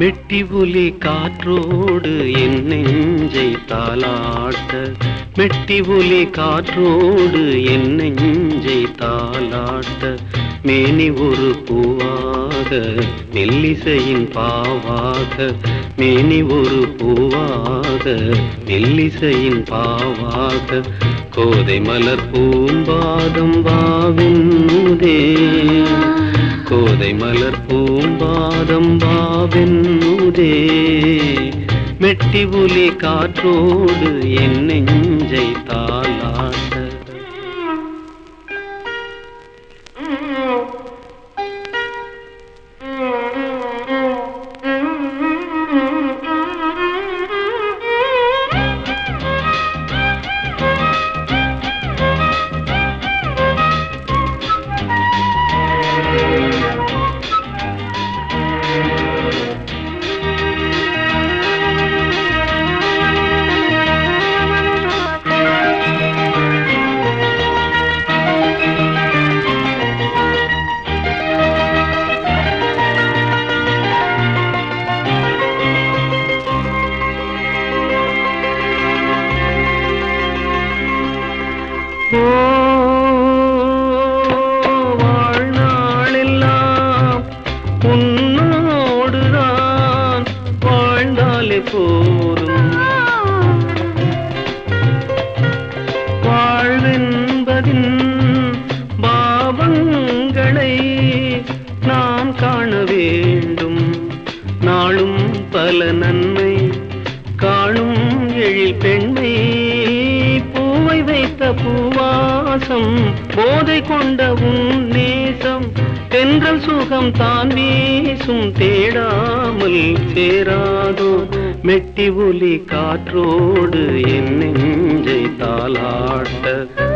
மெட்டி புலி காற்றோடு என் நெஞ்சை தாளாட்ட. மெட்டி புலி காற்றோடு என் நெஞ்சை தாளாட்ட. மேனி ஒரு பூவாக மெல்லிசையின் பாவாக. மேனி ஒரு பூவாக மெல்லிசையின் பாவாக. கோதை மலர் பூம்பாதம் வாவின்தே கோதை மலர் பூம்பாதம் பாவென்னுதே மெட்டி புலி காற்றோடு என் நெஞ்சை தாளாட்ட வாழ்நாளெல்லாம் உன்னோடுதான் வாழ்ந்தாலே போதும். வாழ்வென்பதின் பாவங்களை நாம் காண வேண்டும். நாளும் பல நன்மை பூத்த பூவாசம் போதை கொண்ட உன் நேசம் தென்றல் சுகம் தான் வீசும் தேடாமல் சேராதோ மெட்டி ஒலி காற்றோடு என் நெஞ்சை தாளாட்ட.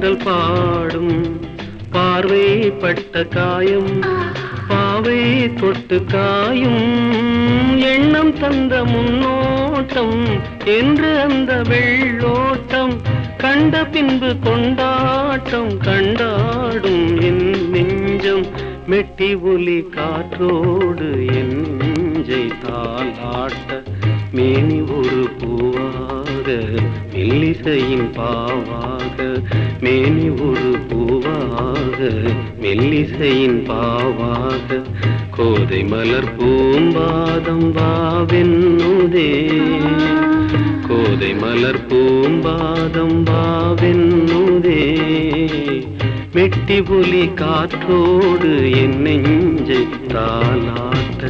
பூந்தென்றல் பாடும். பார்வை பட்ட காயம் பாவை தொட்டு காயும். எண்ணம் தந்த முன்னோட்டம் என்று அந்த வெள்ளோட்டம் கண்ட பின்பு கொண்டாட்டம் கண்டாடும் என் நெஞ்சம். மெட்டி ஒலி காற்றோடு என் நெஞ்சை தாளாட்ட மேனி ஒரு பூ மெல்லிசையின் பாவாக மேனி ஒரு பூவாக மெல்லிசையின் பாவாக கோதை மலர் பூம்பாதம் வாவென்னுதே கோதை மலர் பூம்பாதம் வாவென்னுதே மெட்டி புலி காற்றோடு என் நெஞ்சை தாளாட்ட